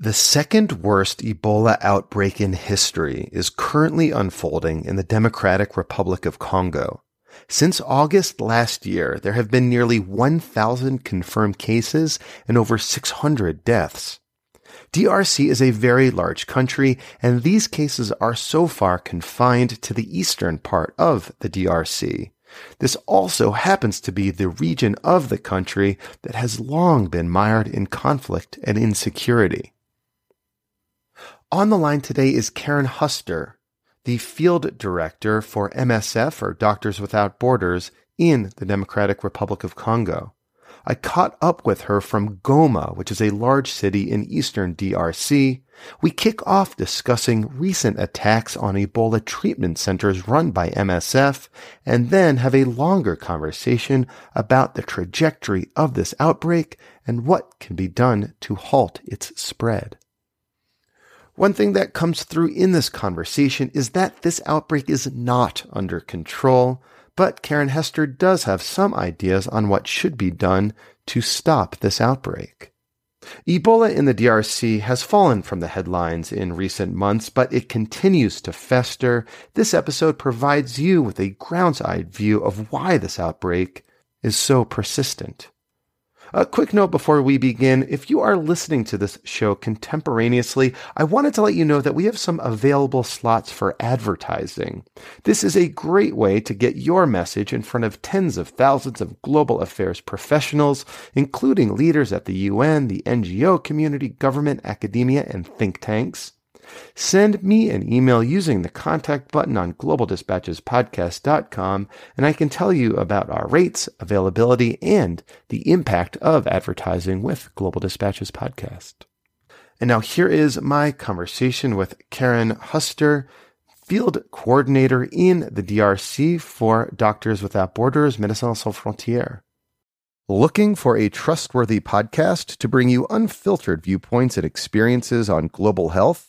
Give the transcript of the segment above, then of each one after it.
The second worst Ebola outbreak in history is currently unfolding in the Democratic Republic of Congo. Since August last year, there have been nearly 1,000 confirmed cases and over 600 deaths. DRC is a very large country, and these cases are so far confined to the eastern part of the DRC. This also happens to be the region of the country that has long been mired in conflict and insecurity. On the line today is Karen Huster, the field director for MSF, or Doctors Without Borders, in the Democratic Republic of Congo. I caught up with her from Goma, which is a large city in eastern DRC. We kick off discussing recent attacks on Ebola treatment centers run by MSF, and then have a longer conversation about the trajectory of this outbreak and what can be done to halt its spread. One thing that comes through in this conversation is that this outbreak is not under control, but Karen Huster does have some ideas on what should be done to stop this outbreak. Ebola in the DRC has fallen from the headlines in recent months, but it continues to fester. This episode provides you with a grounds-eyed view of why this outbreak is so persistent. A quick note before we begin. If you are listening to this show contemporaneously, I wanted to let you know that we have some available slots for advertising. This is a great way to get your message in front of tens of thousands of global affairs professionals, including leaders at the UN, the NGO community, government, academia, and think tanks. Send me an email using the contact button on globaldispatchespodcast.com, and I can tell you about our rates, availability, and the impact of advertising with Global Dispatches Podcast. And now here is my conversation with Karen Huster, field coordinator in the DRC for Doctors Without Borders, Médecins Sans Frontières. Looking for a trustworthy podcast to bring you unfiltered viewpoints and experiences on global health?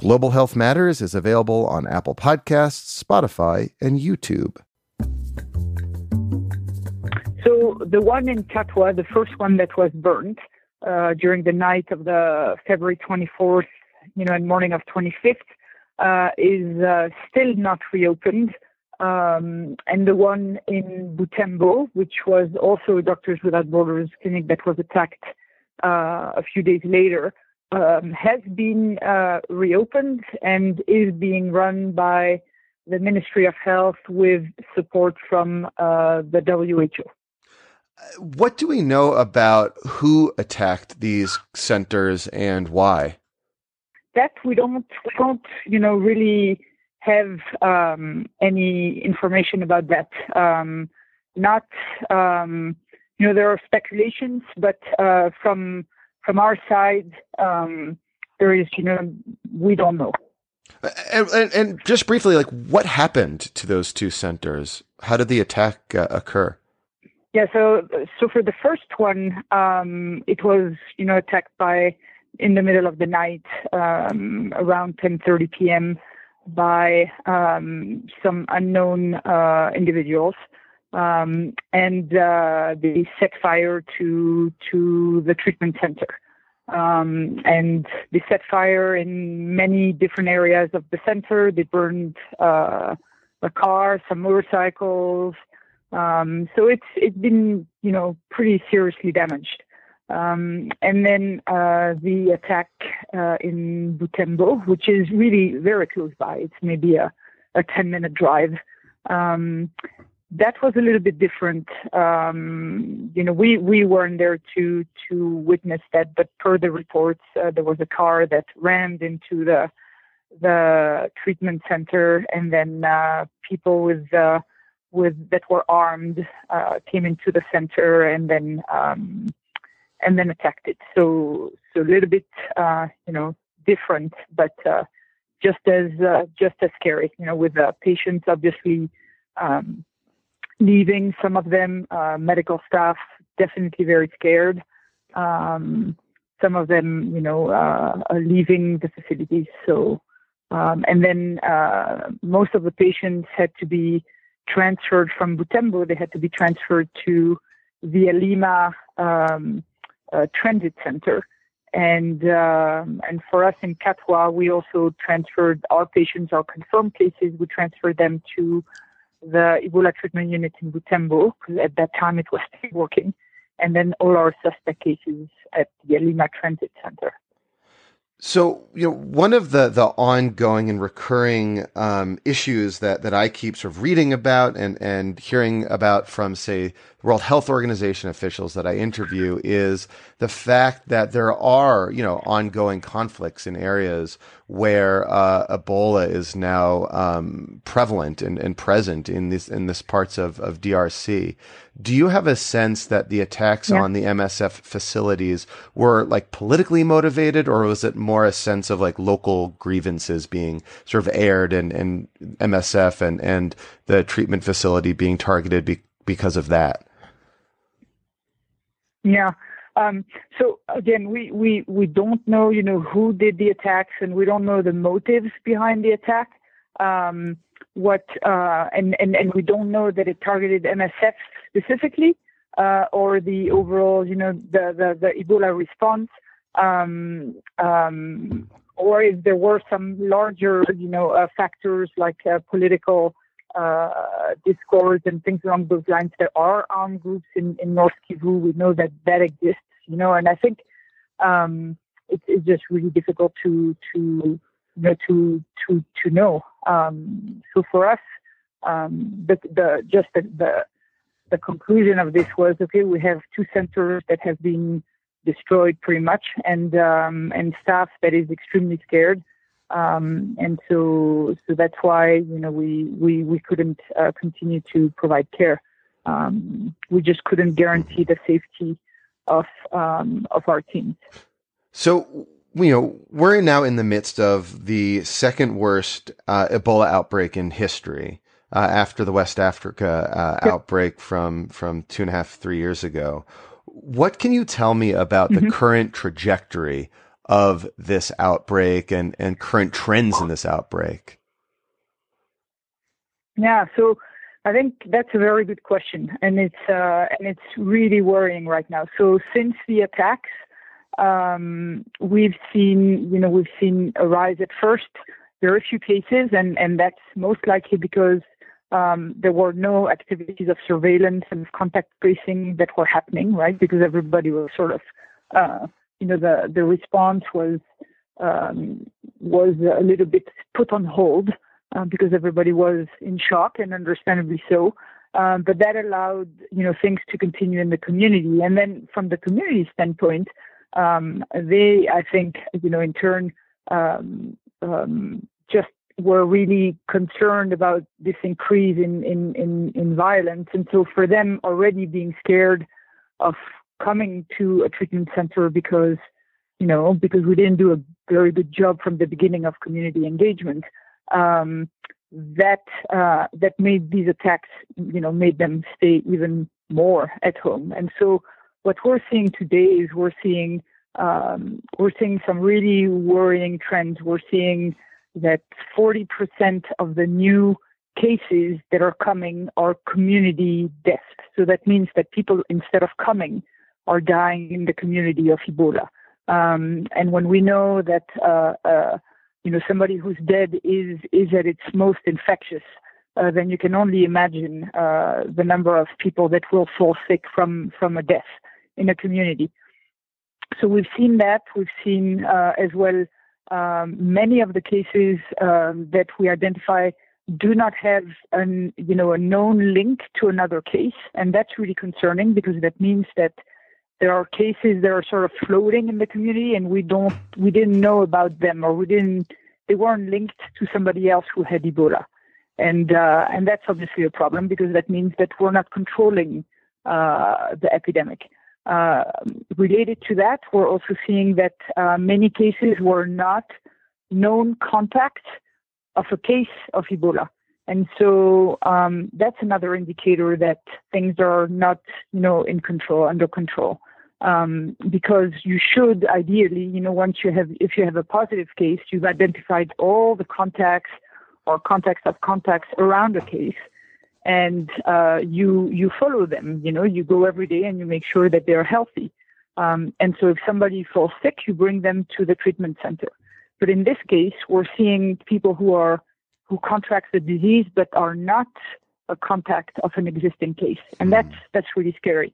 Global Health Matters is available on Apple Podcasts, Spotify, and YouTube. So the one in Katwa, the first one that was burnt uh, during the night of the February 24th, you know, and morning of 25th, uh, is uh, still not reopened. Um, and the one in Butembo, which was also a Doctors Without Borders clinic that was attacked uh, a few days later, um, has been uh, reopened and is being run by the Ministry of Health with support from uh, the WHO. What do we know about who attacked these centers and why? That we don't, we don't, you know, really have um, any information about that. Um, not, um, you know, there are speculations, but uh, from from our side, um, there is, you know, we don't know. And, and, and, just briefly, like what happened to those two centers? How did the attack uh, occur? Yeah, so so for the first one, um, it was you know attacked by in the middle of the night um, around 10:30 p.m. by um, some unknown uh, individuals um, and uh, they set fire to to the treatment center. Um, and they set fire in many different areas of the center. They burned uh, a car, some motorcycles. Um, so it's it's been you know pretty seriously damaged. Um, and then uh, the attack uh, in Butembo, which is really very close by. It's maybe a, a 10 minute drive. Um, that was a little bit different. Um, you know, we, we weren't there to to witness that, but per the reports, uh, there was a car that rammed into the the treatment center, and then uh, people with uh, with that were armed uh, came into the center, and then um, and then attacked it. So so a little bit, uh, you know, different, but uh, just as just as scary. You know, with patients obviously. Um, leaving. Some of them, uh, medical staff, definitely very scared. Um, some of them, you know, uh, are leaving the facilities. So, um, and then uh, most of the patients had to be transferred from Butembo. They had to be transferred to the Lima um, uh, Transit Center. And um, and for us in Katwa, we also transferred our patients, our confirmed cases. We transferred them to the Ebola treatment unit in Butembo, because at that time it was still working, and then all our suspect cases at the Lima Transit Center. So, you know, one of the, the ongoing and recurring um, issues that, that I keep sort of reading about and, and hearing about from, say, World Health Organization officials that I interview is the fact that there are, you know, ongoing conflicts in areas where uh, Ebola is now um, prevalent and, and present in this in this parts of, of DRC. Do you have a sense that the attacks yeah. on the MSF facilities were like politically motivated, or was it more a sense of like local grievances being sort of aired and, and MSF and, and the treatment facility being targeted be, because of that? Yeah. Um, so again, we, we, we don't know, you know, who did the attacks and we don't know the motives behind the attack. Um, what, uh, and, and, and we don't know that it targeted MSF specifically, uh, or the overall, you know, the, the, the Ebola response. Um, um, or if there were some larger, you know, uh, factors like uh, political uh, discords and things along those lines. There are armed groups in, in North Kivu. We know that that exists, you know, and I think um, it's, it's just really difficult to to you know to to to know. Um, so for us, um, the the just the, the the conclusion of this was okay. We have two centers that have been destroyed pretty much, and um, and staff that is extremely scared. Um, and so, so that's why you know we we we couldn't uh, continue to provide care. Um, we just couldn't guarantee the safety of um, of our teams. So you know we're now in the midst of the second worst uh, Ebola outbreak in history. Uh, after the West Africa uh, yep. outbreak from from two and a half three years ago, what can you tell me about mm-hmm. the current trajectory of this outbreak and, and current trends in this outbreak? Yeah, so I think that's a very good question, and it's uh, and it's really worrying right now. So since the attacks, um, we've seen you know we've seen a rise at first. A few cases, and and that's most likely because um, there were no activities of surveillance and contact tracing that were happening, right? Because everybody was sort of uh, you know, the, the response was, um, was a little bit put on hold uh, because everybody was in shock and understandably so. Um, but that allowed, you know, things to continue in the community. And then from the community standpoint, um, they, I think, you know, in turn, um, um, just were really concerned about this increase in, in, in, in violence. And so for them already being scared of coming to a treatment center because, you know, because we didn't do a very good job from the beginning of community engagement. Um, that uh, that made these attacks, you know, made them stay even more at home. And so, what we're seeing today is we're seeing um, we're seeing some really worrying trends. We're seeing that 40% of the new cases that are coming are community deaths. So that means that people, instead of coming, are dying in the community of Ebola. Um, and when we know that uh, uh, you know somebody who's dead is is at its most infectious, uh, then you can only imagine uh, the number of people that will fall sick from from a death in a community. so we've seen that. We've seen uh, as well um, many of the cases um, that we identify do not have an you know a known link to another case, and that's really concerning because that means that there are cases that are sort of floating in the community, and we don't we didn't know about them or we didn't they weren't linked to somebody else who had Ebola, and uh, and that's obviously a problem because that means that we're not controlling uh, the epidemic. Uh, related to that, we're also seeing that uh, many cases were not known contacts of a case of Ebola. And so um, that's another indicator that things are not, you know, in control, under control. Um, because you should ideally, you know, once you have, if you have a positive case, you've identified all the contacts or contacts of contacts around the case, and uh, you you follow them. You know, you go every day and you make sure that they're healthy. Um, and so if somebody falls sick, you bring them to the treatment center. But in this case, we're seeing people who are who contract the disease but are not a contact of an existing case, and hmm. that's that's really scary.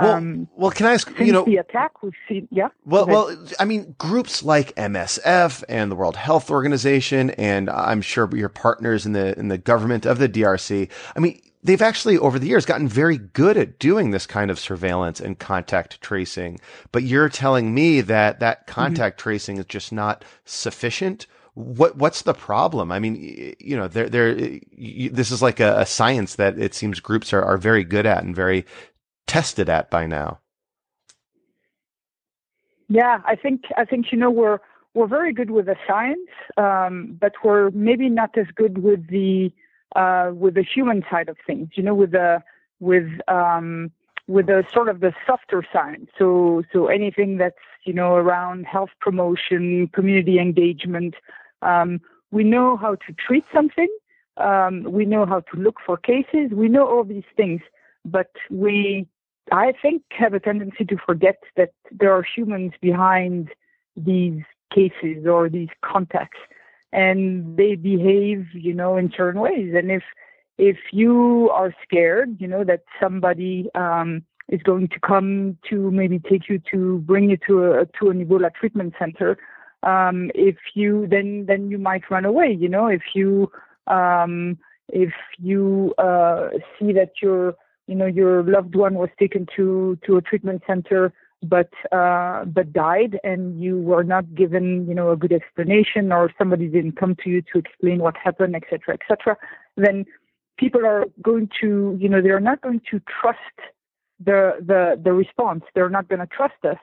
Well, um, well, can I ask? you know, the attack we've seen. Yeah. Well, well, I mean, groups like MSF and the World Health Organization, and I'm sure your partners in the in the government of the DRC. I mean, they've actually over the years gotten very good at doing this kind of surveillance and contact tracing. But you're telling me that that mm-hmm. contact mm-hmm. tracing is just not sufficient. What what's the problem? I mean, you know, there there this is like a, a science that it seems groups are, are very good at and very tested at by now. Yeah, I think I think you know we're we're very good with the science, um, but we're maybe not as good with the uh, with the human side of things, you know, with the with um, with the sort of the softer science. So so anything that's you know around health promotion, community engagement. Um, we know how to treat something. Um, we know how to look for cases. We know all these things, but we, I think, have a tendency to forget that there are humans behind these cases or these contacts and they behave, you know, in certain ways. And if if you are scared, you know, that somebody um, is going to come to maybe take you to bring you to a to an Ebola treatment center, um, if you then then you might run away. You know, if you um, if you uh, see that your you know your loved one was taken to to a treatment center but uh, but died, and you were not given you know a good explanation, or somebody didn't come to you to explain what happened, etc., etc., then people are going to you know they're not going to trust the the the response. They're not going to trust us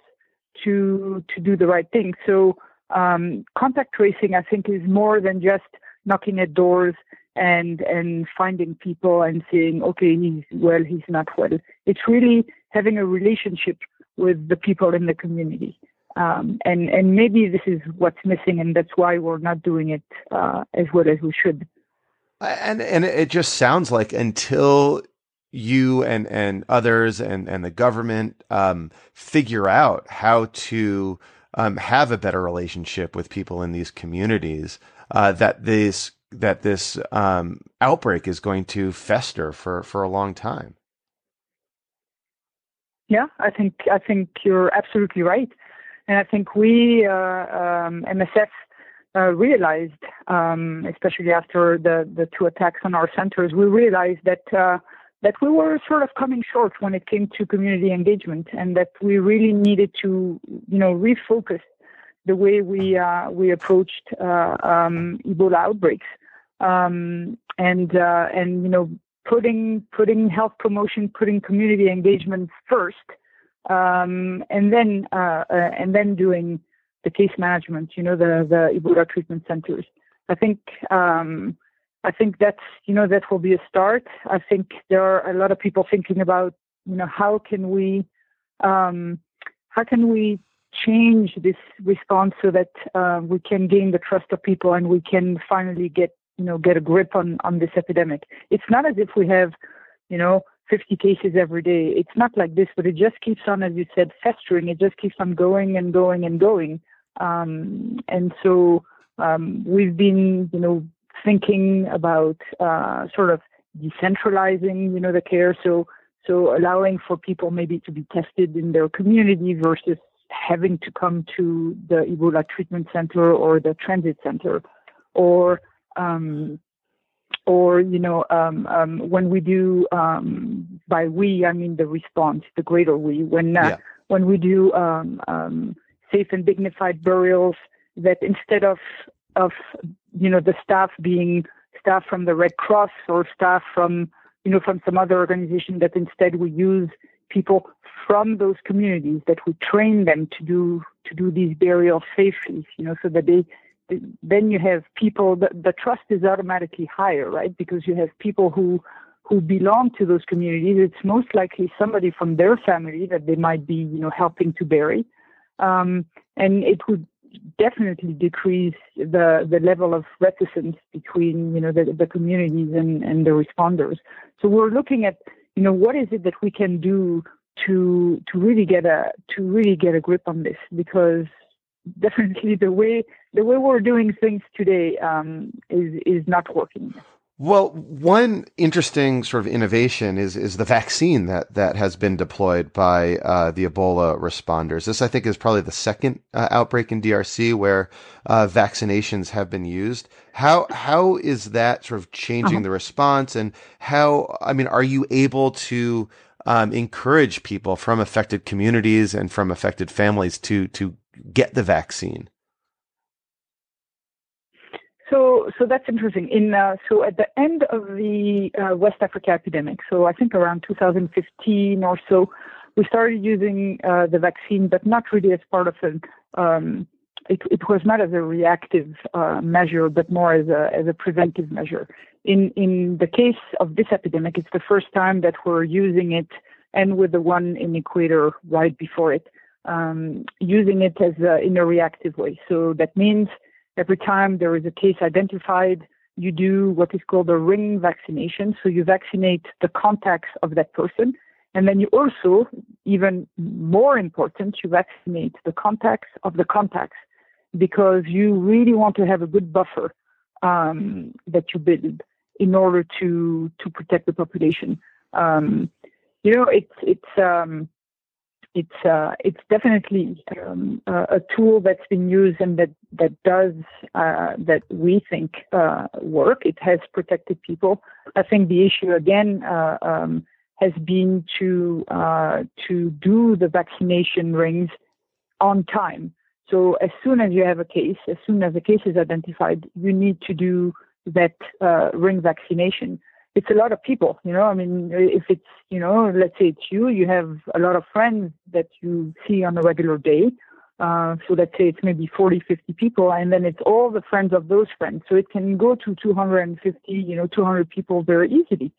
to to do the right thing. So um, contact tracing, I think, is more than just knocking at doors and and finding people and saying, okay, he's well, he's not well. It's really having a relationship with the people in the community. Um, and and maybe this is what's missing, and that's why we're not doing it uh, as well as we should. And and it just sounds like until you and and others and and the government um, figure out how to um, have a better relationship with people in these communities, uh, that this that this um, outbreak is going to fester for for a long time. Yeah, I think I think you're absolutely right, and I think we uh, um, MSF uh, realized, um, especially after the the two attacks on our centers, we realized that uh, that we were sort of coming short when it came to community engagement, and that we really needed to you know refocus the way we uh, we approached uh, um, Ebola outbreaks, um, and uh, and you know putting putting health promotion, putting community engagement first, um, and then uh, uh, and then doing the case management. You know, the the Ebola treatment centers. I think um, I think that's you know that will be a start. I think there are a lot of people thinking about you know how can we um, how can we change this response so that uh, we can gain the trust of people and we can finally get you know get a grip on on this epidemic. It's not as if we have you know 50 cases every day. It's not like this, but it just keeps on, as you said, festering. It just keeps on going and going and going. Um, and so um, we've been, you know, thinking about uh, sort of decentralizing, you know, the care. So so allowing for people maybe to be tested in their community versus having to come to the Ebola treatment center or the transit center, or um, or you know um, um, when we do um, by we I mean the response, the greater we when uh, yeah. when we do um, um, safe and dignified burials that instead of of you know the staff being staff from the Red Cross or staff from you know from some other organization that instead we use people from those communities that we train them to do to do these burials safely you know so that they then you have people the, the trust is automatically higher right? Because you have people who who belong to those communities. It's most likely somebody from their family that they might be you know helping to bury. Um, and it would definitely decrease the the level of reticence between you know the, the communities and, and the responders. So we're looking at you know what is it that we can do to to really get a to really get a grip on this? Because definitely the way the way we're doing things today um, is is not working. Well, one interesting sort of innovation is is the vaccine that that has been deployed by uh, the Ebola responders. This, I think, is probably the second uh, outbreak in DRC where uh, vaccinations have been used. How how is that sort of changing uh-huh. the response, and how? I mean, are you able to um, encourage people from affected communities and from affected families to to get the vaccine? So, so that's interesting. In uh, so at the end of the uh, West Africa epidemic, so I think around 2015 or so, we started using uh, the vaccine, but not really as part of an. Um, it, it was not as a reactive uh, measure, but more as a as a preventive measure. In in the case of this epidemic, it's the first time that we're using it, and with the one in Equator right before it, um, using it as a, in a reactive way. So that means Every time there is a case identified, you do what is called a ring vaccination. So you vaccinate the contacts of that person. And then you also, even more important, you vaccinate the contacts of the contacts because you really want to have a good buffer um, that you build in order to to protect the population. Um, you know, it's it's um, it's uh, it's definitely um, a tool that's been used and that that does uh, that we think uh, work. It has protected people. I think the issue again uh, um, has been to uh, to do the vaccination rings on time. So as soon as you have a case, as soon as a case is identified, you need to do that uh, ring vaccination it's a lot of people, you know. I mean, if it's, you know, let's say it's you, you have a lot of friends that you see on a regular day. Uh, so let's say it's maybe 40, 50 people, and then it's all the friends of those friends. So it can go to 250, you know, 200 people very easily.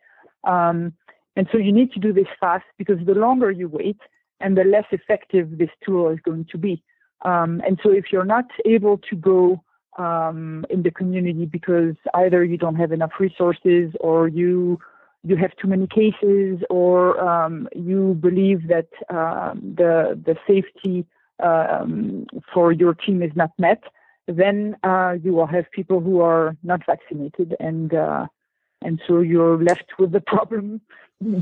Um, and so you need to do this fast because the longer you wait and the less effective this tool is going to be. Um, and so if you're not able to go um, in the community because either you don't have enough resources or you you have too many cases or um, you believe that um, the the safety um, for your team is not met, then uh, you will have people who are not vaccinated and uh, and so you're left with the problem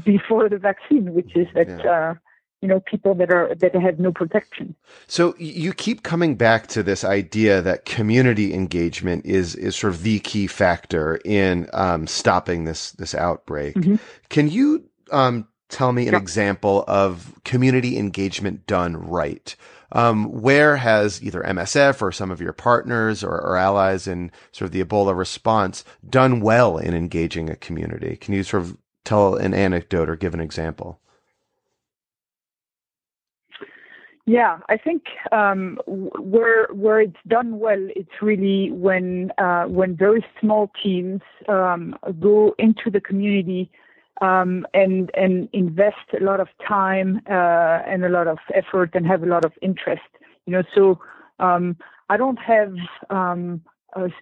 before the vaccine, which is that yeah. uh, you know people that are that have no protection so you keep coming back to this idea that community engagement is is sort of the key factor in um, stopping this this outbreak mm-hmm. can you um, tell me an example of community engagement done right um, where has either MSF or some of your partners or, or, allies in sort of the Ebola response done well in engaging a community? Can you sort of tell an anecdote or give an example? Yeah, I think um, where where it's done well, it's really when uh, when very small teams um, go into the community um, and and invest a lot of time uh, and a lot of effort and have a lot of interest. You know, so um, I don't have um,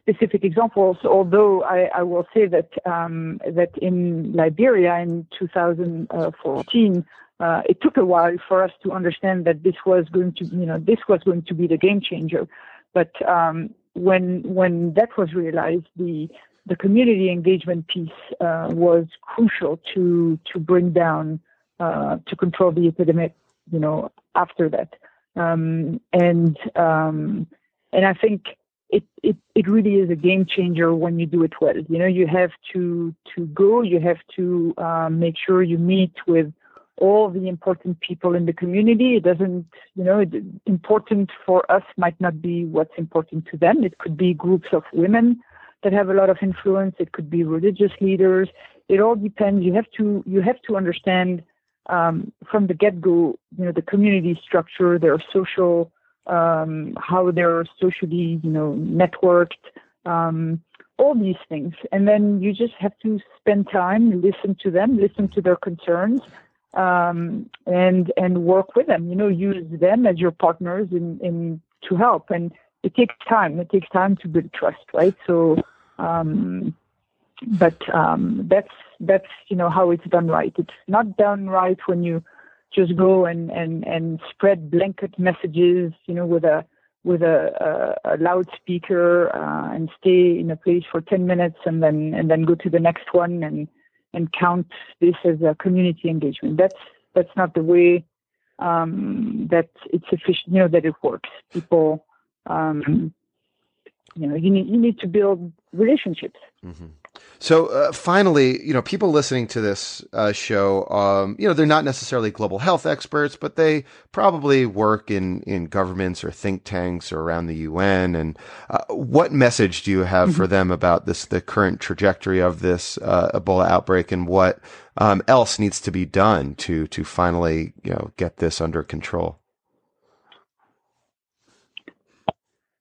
specific examples, although I, I will say that um, that in Liberia in 2014 uh, it took a while for us to understand that this was going to, you know, this was going to be the game changer. But um, when when that was realized, the the community engagement piece uh, was crucial to to bring down uh, to control the epidemic. You know, after that. Um, and um, and I think it, it it really is a game changer when you do it well. You know, you have to to go, you have to um, make sure you meet with all the important people in the community. It doesn't, you know, it, important for us might not be what's important to them. It could be groups of women that have a lot of influence. It could be religious leaders. It all depends. You have to you have to understand um, from the get go, you know, the community structure, their social um, how they're socially, you know, networked, um, all these things. And then you just have to spend time, listen to them, listen to their concerns, um, and and work with them. You know, use them as your partners in, in to help. And it takes time. It takes time to build trust, right? So, um, but um, that's that's you know how it's done right. It's not done right when you just go and, and, and spread blanket messages, you know, with a with a, a, a loudspeaker uh, and stay in a place for 10 minutes and then and then go to the next one and and count this as a community engagement. That's that's not the way um, that it's efficient. You know that it works. People, um, you know, you need you need to build relationships. Mm-hmm. So uh, finally, you know, people listening to this uh, show, um, you know, they're not necessarily global health experts, but they probably work in in governments or think tanks or around the UN. And uh, what message do you have mm-hmm. for them about this, the current trajectory of this uh, Ebola outbreak, and what um, else needs to be done to to finally, you know, get this under control?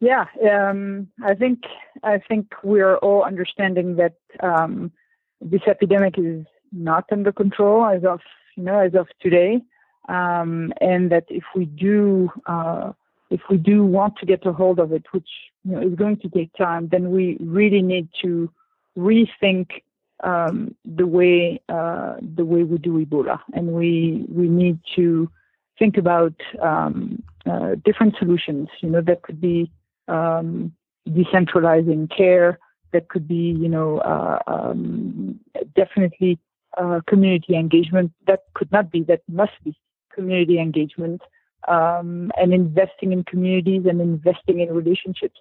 Yeah, um, I think I think we're all understanding that um, this epidemic is not under control as of you know as of today, um, and that if we do uh, if we do want to get a hold of it, which you know is going to take time, then we really need to rethink um, the way uh, the way we do Ebola, and we we need to think about um, uh, different solutions. You know that could be um, decentralizing care. That could be, you know, uh, um, definitely uh, community engagement. That could not be. That must be community engagement um, and investing in communities and investing in relationships.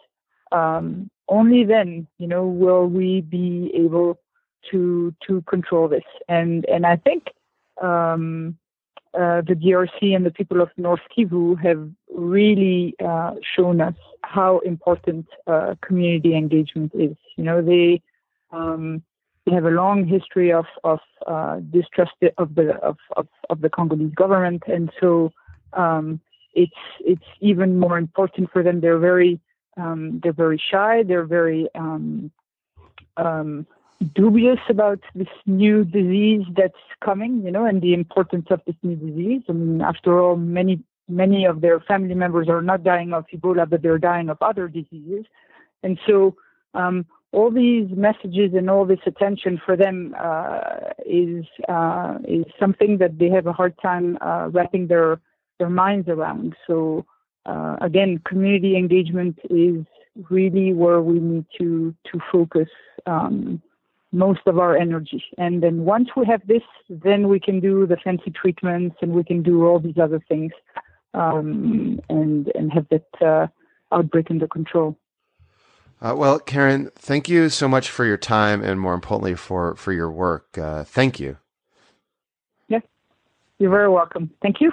Um, only then, you know, will we be able to to control this. And and I think um, uh, the DRC and the people of North Kivu have really uh, shown us how important uh, community engagement is. You know, they um, they have a long history of of uh, distrust of the of, of, of, the Congolese government, and so um, it's it's even more important for them. They're very um, they're very shy. They're very um, um, dubious about this new disease that's coming, you know, and the importance of this new disease. I mean, after all, many many of their family members are not dying of Ebola, but they're dying of other diseases, and so um, all these messages and all this attention for them uh, is uh, is something that they have a hard time uh, wrapping their their minds around. So uh, again, community engagement is really where we need to to focus. Um, most of our energy. And then once we have this, then we can do the fancy treatments and we can do all these other things um, and and have that uh, outbreak under control. Uh, well, Karen, thank you so much for your time and more importantly for for your work. Uh, thank you. Yes, you're very welcome. Thank you.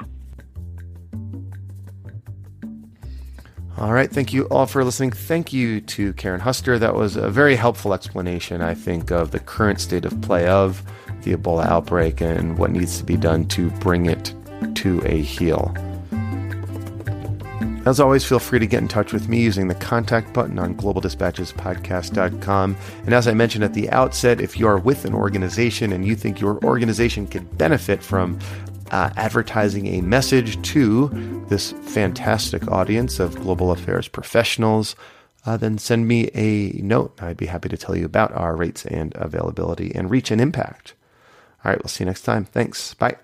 All right. Thank you all for listening. Thank you to Karen Huster. That was a very helpful explanation, I think, of the current state of play of the Ebola outbreak and what needs to be done to bring it to a heel. As always, feel free to get in touch with me using the contact button on globaldispatchespodcast.com. And as I mentioned at the outset, if you are with an organization and you think your organization could benefit from uh, advertising a message to this fantastic audience of global affairs professionals, uh, then send me a note. I'd be happy to tell you about our rates and availability and reach and impact. All right, we'll see you next time. Thanks. Bye.